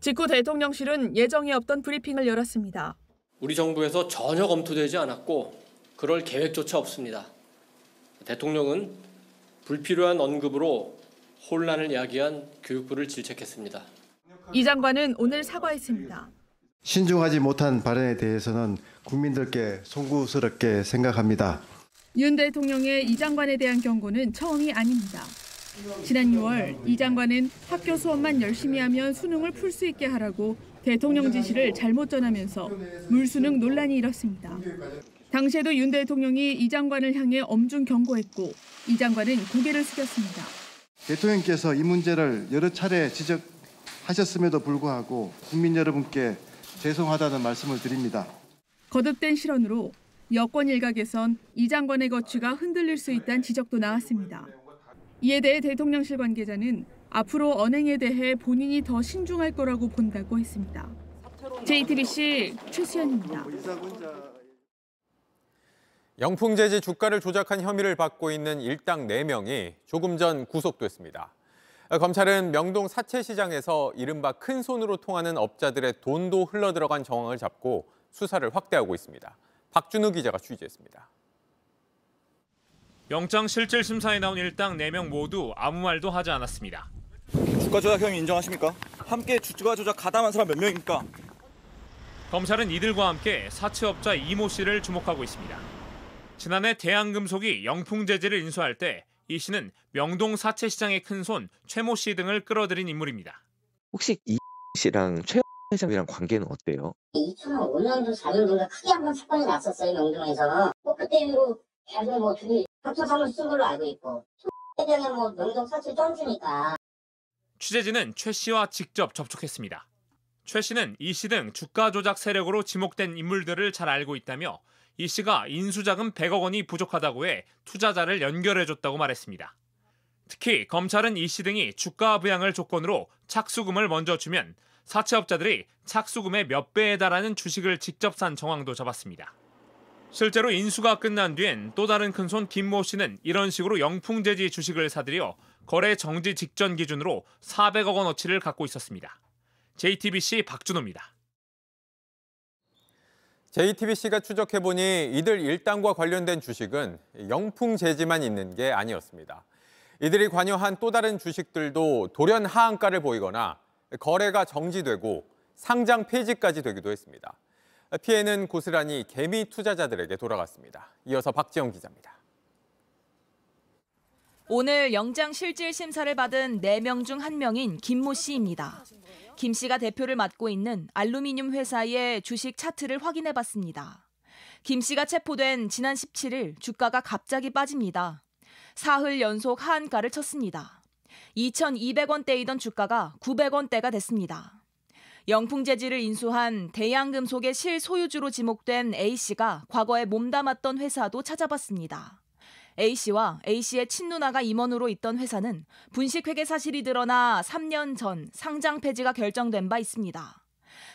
직후 대통령실은 예정에 없던 브리핑을 열었습니다. 우리 정부에서 전혀 검토되지 않았고 그럴 계획조차 없습니다. 대통령은 불필요한 언급으로 혼란을 야기한 교육부를 질책했습니다. 이 장관은 오늘 사과했습니다. 신중하지 못한 발언에 대해서는 국민들께 송구스럽게 생각합니다. 윤 대통령의 이 장관에 대한 경고는 처음이 아닙니다. 지난 6월 이 장관은 학교 수업만 열심히 하면 수능을 풀 수 있게 하라고 대통령 지시를 잘못 전하면서 물수능 논란이 일었습니다. 당시에도 윤 대통령이 이 장관을 향해 엄중 경고했고 이 장관은 고개를 숙였습니다. 대통령께서 이 문제를 여러 차례 지적하셨음에도 불구하고 국민 여러분께 죄송하다는 말씀을 드립니다. 거듭된 실언으로 여권 일각에선 이 장관의 거취가 흔들릴 수 있다는 지적도 나왔습니다. 이에 대해 대통령실 관계자는 앞으로 언행에 대해 본인이 더 신중할 거라고 본다고 했습니다. JTBC 최수연입니다. 영풍재지 주가를 조작한 혐의를 받고 있는 일당 4명이 조금 전 구속됐습니다. 검찰은 명동 사채시장에서 이른바 큰 손으로 통하는 업자들의 돈도 흘러들어간 정황을 잡고 수사를 확대하고 있습니다. 박준우 기자가 취재했습니다. 영장 실질 심사에 나온 일당 4명 모두 아무 말도 하지 않았습니다. 주가 조작 혐의 인정하십니까? 함께 주가 조작 가담한 사람 몇 명입니까? 검찰은 이들과 함께 사채업자 이모 씨를 주목하고 있습니다. 지난해 대한금속이 영풍 재질을 인수할 때 이 씨는 명동 사채 시장의 큰손 최모 씨 등을 끌어들인 인물입니다. 혹시 이 씨랑 최 회장이랑 관계는 어때요? 2005년도 4년도인가 크게 한번 사건이 났었어요 명동에서. 뭐 그때 이후로 계속 뭐 둘이 합쳐sam을 쓴 걸로 알고 있고 회장이 뭐 명동 사채 쩐주니까. 취재진은 최 씨와 직접 접촉했습니다. 최 씨는 이 씨 등 주가 조작 세력으로 지목된 인물들을 잘 알고 있다며 이 씨가 인수자금 100억 원이 부족하다고 해 투자자를 연결해줬다고 말했습니다. 특히 검찰은 이 씨 등이 주가 부양을 조건으로 착수금을 먼저 주면 사채업자들이 착수금의 몇 배에 달하는 주식을 직접 산 정황도 잡았습니다. 실제로 인수가 끝난 뒤엔 또 다른 큰손 김모 씨는 이런 식으로 영풍재지 주식을 사들여 거래 정지 직전 기준으로 400억 원어치를 갖고 있었습니다. JTBC 박준호입니다. JTBC가 추적해보니 이들 일당과 관련된 주식은 영풍재지만 있는 게 아니었습니다. 이들이 관여한 또 다른 주식들도 돌연 하한가를 보이거나 거래가 정지되고 상장 폐지까지 되기도 했습니다. 피해는 고스란히 개미 투자자들에게 돌아갔습니다. 이어서 박지영 기자입니다. 오늘 영장 실질 심사를 받은 4명 중 1명인 김모 씨입니다. 김 씨가 대표를 맡고 있는 알루미늄 회사의 주식 차트를 확인해 봤습니다. 김 씨가 체포된 지난 17일 주가가 갑자기 빠집니다. 사흘 연속 하한가를 쳤습니다. 2,200원대이던 주가가 900원대가 됐습니다. 영풍재질을 인수한 대양금속의 실소유주로 지목된 A씨가 과거에 몸담았던 회사도 찾아봤습니다. A씨와 A씨의 친누나가 임원으로 있던 회사는 분식회계 사실이 드러나 3년 전 상장 폐지가 결정된 바 있습니다.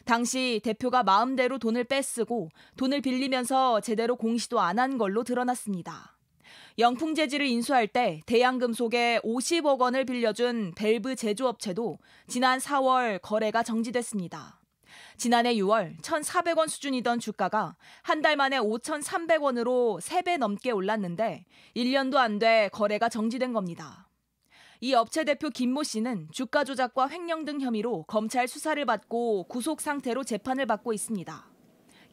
당시 대표가 마음대로 돈을 빼쓰고 돈을 빌리면서 제대로 공시도 안 한 걸로 드러났습니다. 영풍재질을 인수할 때 대양금속에 50억 원을 빌려준 밸브 제조업체도 지난 4월 거래가 정지됐습니다. 지난해 6월 1,400원 수준이던 주가가 한 달 만에 5,300원으로 3배 넘게 올랐는데 1년도 안 돼 거래가 정지된 겁니다. 이 업체 대표 김모 씨는 주가 조작과 횡령 등 혐의로 검찰 수사를 받고 구속 상태로 재판을 받고 있습니다.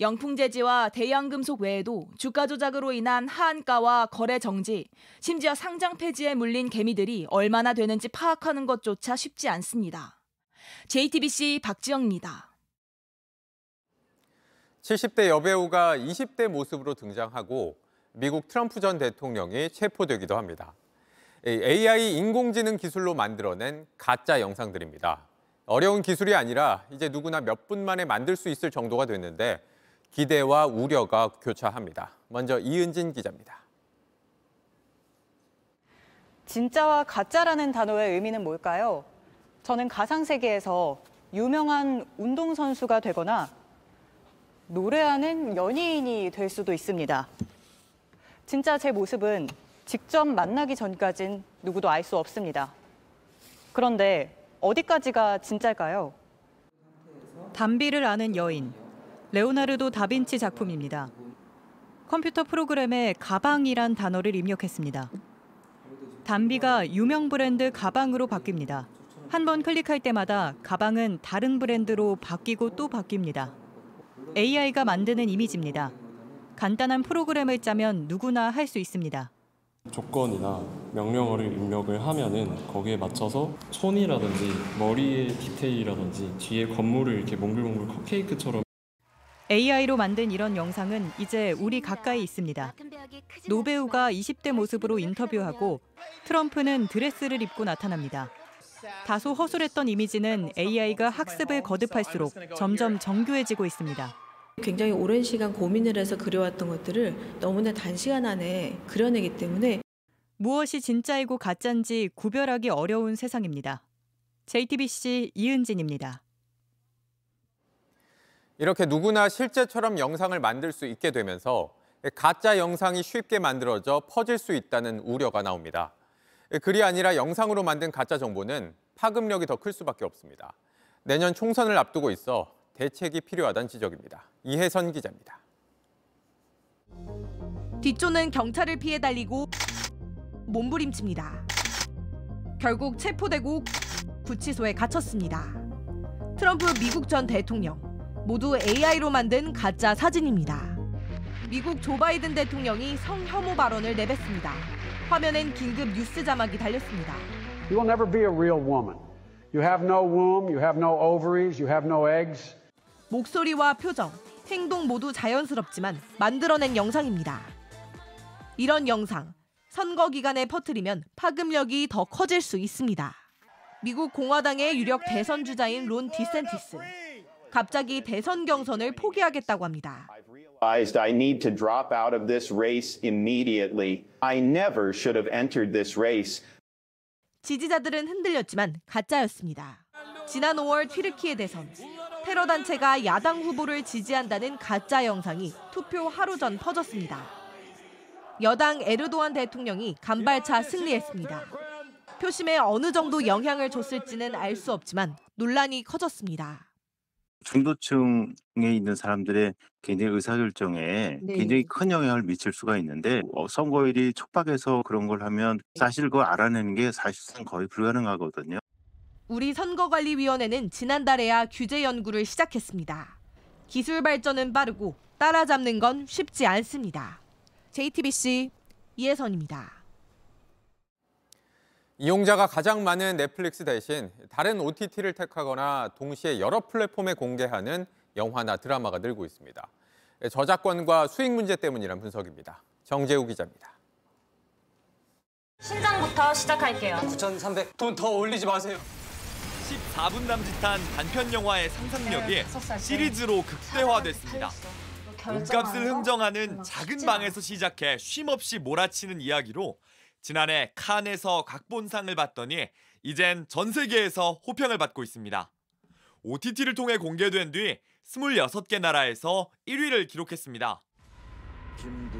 영풍재지와 대양금속 외에도 주가 조작으로 인한 하한가와 거래 정지, 심지어 상장 폐지에 물린 개미들이 얼마나 되는지 파악하는 것조차 쉽지 않습니다. JTBC 박지영입니다. 70대 여배우가 20대 모습으로 등장하고 미국 트럼프 전 대통령이 체포되기도 합니다. AI 인공지능 기술로 만들어낸 가짜 영상들입니다. 어려운 기술이 아니라 이제 누구나 몇 분 만에 만들 수 있을 정도가 됐는데 기대와 우려가 교차합니다. 먼저 이은진 기자입니다. 진짜와 가짜라는 단어의 의미는 뭘까요? 저는 가상세계에서 유명한 운동선수가 되거나 노래하는 연예인이 될 수도 있습니다. 진짜 제 모습은 직접 만나기 전까진 누구도 알 수 없습니다. 그런데 어디까지가 진짜일까요? 담비를 아는 여인, 레오나르도 다빈치 작품입니다. 컴퓨터 프로그램에 가방이란 단어를 입력했습니다. 담비가 유명 브랜드 가방으로 바뀝니다. 한 번 클릭할 때마다 가방은 다른 브랜드로 바뀌고 또 바뀝니다. AI가 만드는 이미지입니다. 간단한 프로그램을 짜면 누구나 할 수 있습니다. 조건이나 명령어를 입력을 하면은 거기에 맞춰서 손이라든지 머리의 디테일이라든지 뒤에 건물을 이렇게 몽글몽글 컵케이크처럼 AI로 만든 이런 영상은 이제 우리 가까이 있습니다. 노 배우가 20대 모습으로 인터뷰하고 트럼프는 드레스를 입고 나타납니다. 다소 허술했던 이미지는 AI가 학습을 거듭할수록 점점 정교해지고 있습니다. 굉장히 오랜 시간 고민을 해서 그려왔던 것들을 너무나 단시간 안에 그려내기 때문에 무엇이 진짜이고 가짜인지 구별하기 어려운 세상입니다. JTBC 이은진입니다. 이렇게 누구나 실제처럼 영상을 만들 수 있게 되면서 가짜 영상이 쉽게 만들어져 퍼질 수 있다는 우려가 나옵니다. 글이 아니라 영상으로 만든 가짜 정보는 파급력이 더 클 수밖에 없습니다. 내년 총선을 앞두고 있어 대책이 필요하다는 지적입니다. 이혜선 기자입니다. 뒷조는 경찰을 피해 달리고 몸부림칩니다. 결국 체포되고 구치소에 갇혔습니다. 트럼프 미국 전 대통령 모두 AI로 만든 가짜 사진입니다. 미국 조 바이든 대통령이 성혐오 발언을 내뱉습니다. 화면엔 긴급 뉴스 자막이 달렸습니다. You will never be a real woman. You have no womb, you have no ovaries, you have no eggs. 목소리와 표정, 행동 모두 자연스럽지만 만들어낸 영상입니다. 이런 영상, 선거 기간에 퍼뜨리면 파급력이 더 커질 수 있습니다. 미국 공화당의 유력 대선 주자인 론 디센티스. 갑자기 대선 경선을 포기하겠다고 합니다. I need to drop out of this race immediately. I never should have entered this race. 지지자들은 흔들렸지만 가짜였습니다. 지난 5월 튀르키예 대선 테러 단체가 야당 후보를 지지한다는 가짜 영상이 투표 하루 전 퍼졌습니다. 여당 에르도안 대통령이 간발차 승리했습니다. 표심에 어느 정도 영향을 줬을지는 알 수 없지만 논란이 커졌습니다. 중도층에 있는 사람들의 개인의 의사결정에 네. 굉장히 큰 영향을 미칠 수가 있는데 어, 선거일이 촉박해서 그런 걸 하면 사실 그거 알아내는 게 사실상 거의 불가능하거든요. 우리 선거관리위원회는 지난달에야 규제 연구를 시작했습니다. 기술 발전은 빠르고 따라잡는 건 쉽지 않습니다. JTBC 이혜선입니다. 이용자가 가장 많은 넷플릭스 대신 다른 OTT를 택하거나 동시에 여러 플랫폼에 공개하는 영화나 드라마가 늘고 있습니다. 저작권과 수익 문제 때문이란 분석입니다. 정재우 기자입니다. 신장부터 시작할게요. 9,300. 돈 더 올리지 마세요. 14분 남짓한 단편 영화의 상상력이 시리즈로 극대화됐습니다. 돈값을 흥정하는 작은 방에서 시작해 쉼없이 몰아치는 이야기로 지난해 칸에서 각본상을 받더니 이젠 전 세계에서 호평을 받고 있습니다. OTT를 통해 공개된 뒤 26개 나라에서 1위를 기록했습니다.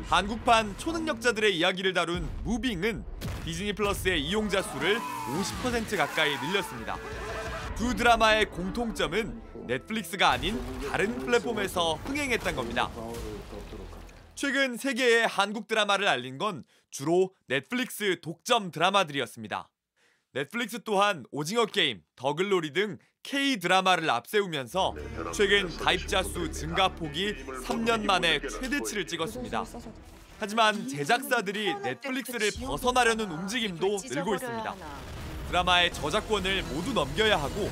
한국판 초능력자들의 이야기를 다룬 무빙은 디즈니 플러스의 이용자 수를 50% 가까이 늘렸습니다. 두 드라마의 공통점은 넷플릭스가 아닌 다른 플랫폼에서 흥행했던 겁니다. 최근 세계의 한국 드라마를 알린 건 주로 넷플릭스 독점 드라마들이었습니다. 넷플릭스 또한 오징어 게임, 더글로리 등 K 드라마를 앞세우면서 최근 가입자 수 증가 폭이 3년 만에 최대치를 찍었습니다. 하지만 제작사들이 넷플릭스를 벗어나려는 움직임도 늘고 있습니다. 드라마의 저작권을 모두 넘겨야 하고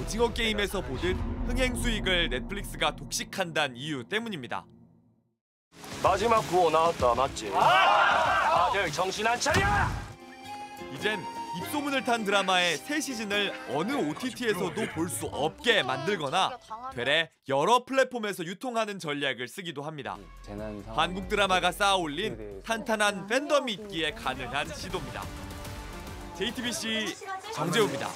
오징어 게임에서 보듯 흥행 수익을 넷플릭스가 독식한다는 이유 때문입니다. 마지막 구호 나왔다 맞지? 다들 정신 안 차려! 이젠 입소문을 탄 드라마의 새 시즌을 어느 OTT에서도 볼 수 없게 만들거나 되레 여러 플랫폼에서 유통하는 전략을 쓰기도 합니다. 한국 드라마가 쌓아올린 탄탄한 팬덤이 있기에 가능한 시도입니다. JTBC 정재우입니다.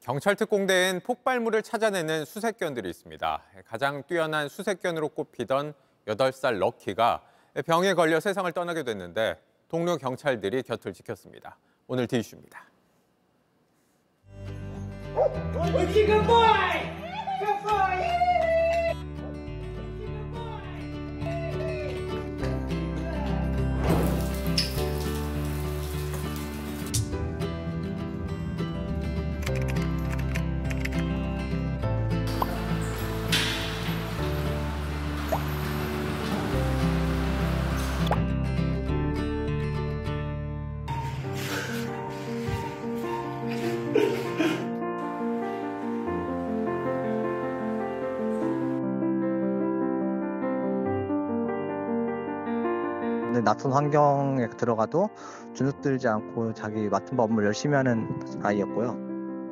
경찰 특공대엔 폭발물을 찾아내는 수색견들이 있습니다. 가장 뛰어난 수색견으로 꼽히던 8살 럭키가 병에 걸려 세상을 떠나게 됐는데 동료 경찰들이 곁을 지켰습니다. 오늘 디이슈입니다. 근데 낯선 환경에 들어가도 주눅들지 않고 자기 맡은 업무를 열심히 하는 아이였고요.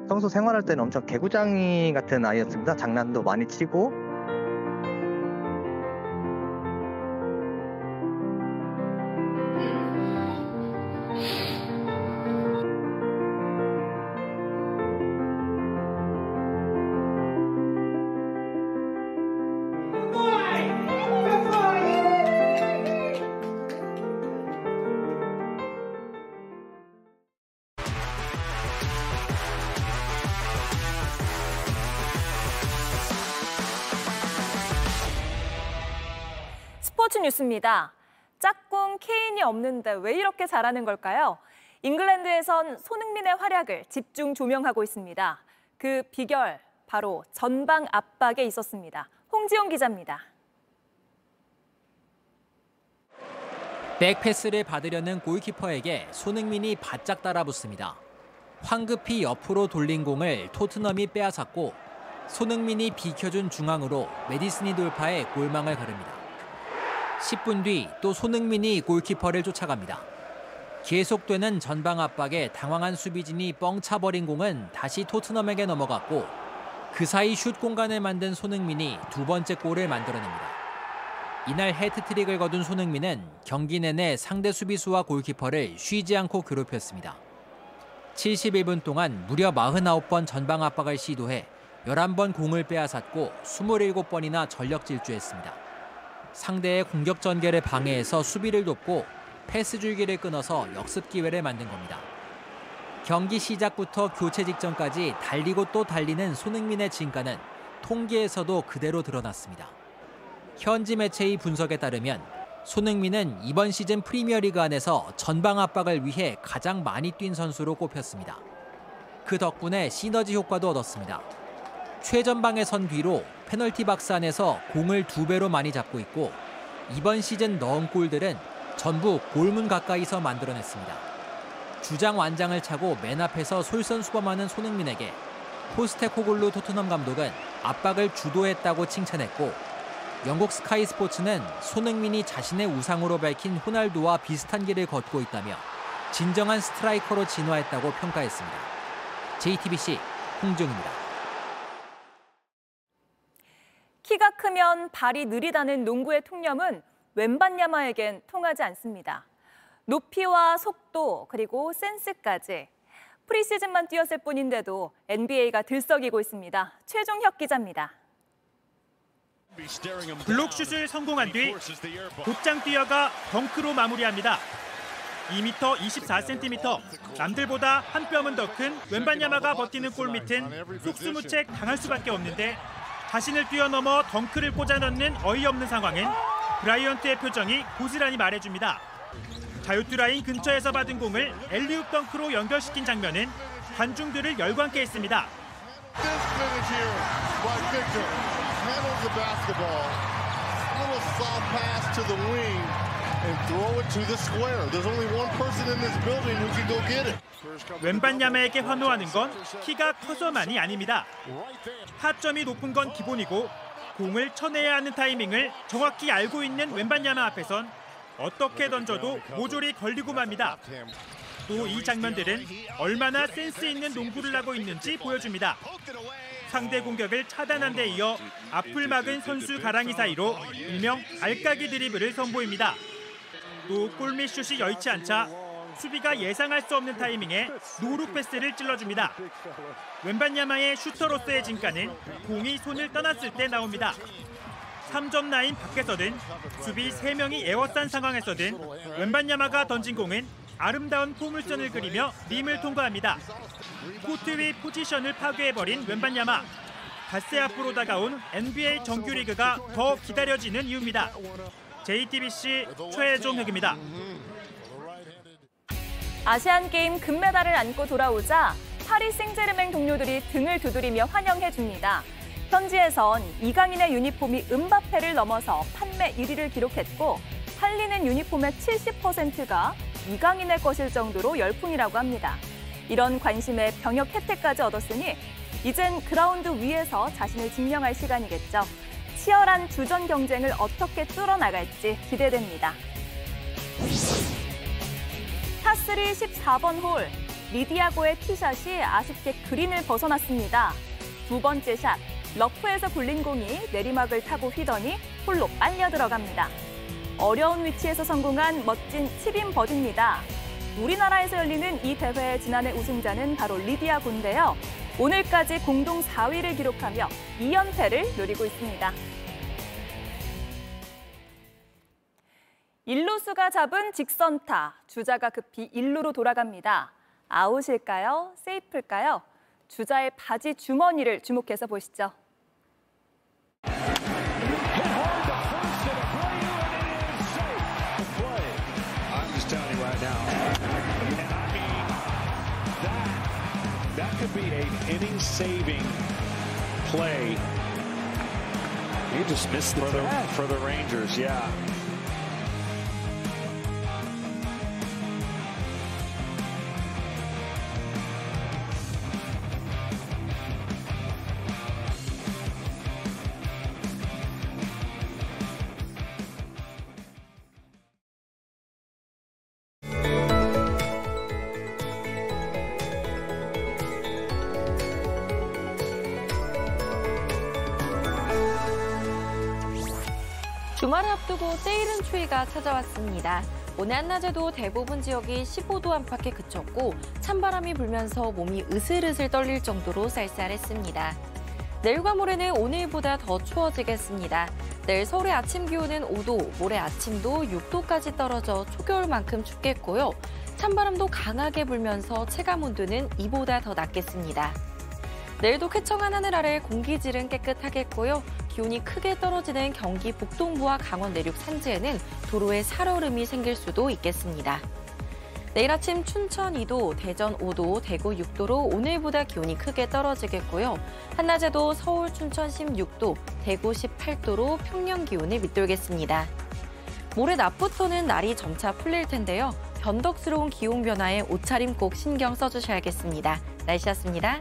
평소 생활할 때는 엄청 개구장이 같은 아이였습니다. 장난도 많이 치고 뉴스입니다. 짝꿍 케인이 없는데 왜 이렇게 잘하는 걸까요? 잉글랜드에선 손흥민의 활약을 집중 조명하고 있습니다. 그 비결 바로 전방 압박에 있었습니다. 홍지용 기자입니다. 백패스를 받으려는 골키퍼에게 손흥민이 바짝 따라붙습니다. 황급히 옆으로 돌린 공을 토트넘이 빼앗았고 손흥민이 비켜준 중앙으로 메디슨이 돌파해 골망을 가릅니다. 10분 뒤 또 손흥민이 골키퍼를 쫓아갑니다. 계속되는 전방 압박에 당황한 수비진이 뻥 차버린 공은 다시 토트넘에게 넘어갔고 그 사이 슛 공간을 만든 손흥민이 두 번째 골을 만들어냅니다. 이날 해트트릭을 거둔 손흥민은 경기 내내 상대 수비수와 골키퍼를 쉬지 않고 괴롭혔습니다. 71분 동안 무려 49번 전방 압박을 시도해 11번 공을 빼앗았고 27번이나 전력 질주했습니다. 상대의 공격 전개를 방해해서 수비를 돕고 패스 줄기를 끊어서 역습 기회를 만든 겁니다. 경기 시작부터 교체 직전까지 달리고 또 달리는 손흥민의 진가는 통계에서도 그대로 드러났습니다. 현지 매체의 분석에 따르면 손흥민은 이번 시즌 프리미어리그 안에서 전방 압박을 위해 가장 많이 뛴 선수로 꼽혔습니다. 그 덕분에 시너지 효과도 얻었습니다. 최전방에 선 뒤로 페널티 박스 안에서 공을 두 배로 많이 잡고 있고 이번 시즌 넣은 골들은 전부 골문 가까이서 만들어냈습니다. 주장 완장을 차고 맨 앞에서 솔선수범하는 손흥민에게 포스테코글루 토트넘 감독은 압박을 주도했다고 칭찬했고 영국 스카이 스포츠는 손흥민이 자신의 우상으로 밝힌 호날두와 비슷한 길을 걷고 있다며 진정한 스트라이커로 진화했다고 평가했습니다. JTBC 홍정입니다. 키가 크면 발이 느리다는 농구의 통념은 웬반야마에겐 통하지 않습니다. 높이와 속도 그리고 센스까지 프리시즌만 뛰었을 뿐인데도 NBA가 들썩이고 있습니다. 최종혁 기자입니다. 블록슛을 성공한 뒤 곧장 뛰어가 덩크로 마무리합니다. 2m 24cm, 남들보다 한 뼘은 더 큰 웬반야마가 버티는 골 밑은 속수무책 당할 수밖에 없는데 자신을 뛰어넘어 덩크를 꽂아 넣는 어이없는 상황은 브라이언트의 표정이 고스란히 말해줍니다. 자유투 라인 근처에서 받은 공을 엘리웁 덩크로 연결시킨 장면은 관중들을 열광케 했습니다. 왼반야마에게 환호하는 건 키가 커서만이 아닙니다. 타점이 높은 건 기본이고 공을 쳐내야 하는 타이밍을 정확히 알고 있는 왼반야마 앞에선 어떻게 던져도 모조리 걸리고 맙니다. 또 이 장면들은 얼마나 센스 있는 농구를 하고 있는지 보여줍니다. 상대 공격을 차단한 데 이어 앞을 막은 선수 가랑이 사이로 일명 알까기 드리블을 선보입니다. 또 골밑 슛이 여의치 않자 수비가 예상할 수 없는 타이밍에 no-look 패스를 찔러줍니다. 웸반야마의 슈터로서의 진가는 공이 손을 떠났을 때 나옵니다. 3점 라인 밖에서든 수비 3명이 에워싼 상황에서든 웸반야마가 던진 공은 아름다운 포물선을 그리며 림을 통과합니다. 코트 위 포지션을 파괴해버린 웸반야마. 닷새 앞으로 다가온 NBA 정규리그가 더 기다려지는 이유입니다. JTBC 최종 회입니다. 아시안게임 금메달을 안고 돌아오자 파리 생제르맹 동료들이 등을 두드리며 환영해줍니다. 현지에선 이강인의 유니폼이 은바페를 넘어서 판매 1위를 기록했고 팔리는 유니폼의 70%가 이강인의 것일 정도로 열풍이라고 합니다. 이런 관심에 병역 혜택까지 얻었으니 이젠 그라운드 위에서 자신을 증명할 시간이겠죠. 치열한 주전 경쟁을 어떻게 뚫어나갈지 기대됩니다. 파3 14번 홀, 리디아고의 티샷이 아쉽게 그린을 벗어났습니다. 두 번째 샷, 러프에서 굴린 공이 내리막을 타고 휘더니 홀로 빨려 들어갑니다. 어려운 위치에서 성공한 멋진 칩인 버디입니다. 우리나라에서 열리는 이 대회의 지난해 우승자는 바로 리디아 곤데요. 오늘까지 공동 4위를 기록하며 2연패를 노리고 있습니다. 일루수가 잡은 직선타, 주자가 급히 일루로 돌아갑니다. 아웃일까요? 세이프일까요? 주자의 바지 주머니를 주목해서 보시죠. Could be an inning saving play. You just missed the for the, for the Rangers, yeah. 주말을 앞두고 세일은 추위가 찾아왔습니다. 오늘 한낮에도 대부분 지역이 15도 안팎에 그쳤고 찬바람이 불면서 몸이 으슬으슬 떨릴 정도로 쌀쌀했습니다. 내일과 모레는 오늘보다 더 추워지겠습니다. 내일 서울의 아침 기온은 5도, 모레 아침도 6도까지 떨어져 초겨울만큼 춥겠고요. 찬바람도 강하게 불면서 체감 온도는 이보다 더 낮겠습니다. 내일도 쾌청한 하늘 아래 공기질은 깨끗하겠고요. 기온이 크게 떨어지는 경기 북동부와 강원 내륙 산지에는 도로에 살얼음이 생길 수도 있겠습니다. 내일 아침 춘천 2도, 대전 5도, 대구 6도로 오늘보다 기온이 크게 떨어지겠고요. 한낮에도 서울, 춘천 16도, 대구 18도로 평년 기온을 밑돌겠습니다. 모레 낮부터는 날이 점차 풀릴 텐데요. 변덕스러운 기온 변화에 옷차림 꼭 신경 써주셔야겠습니다. 날씨였습니다.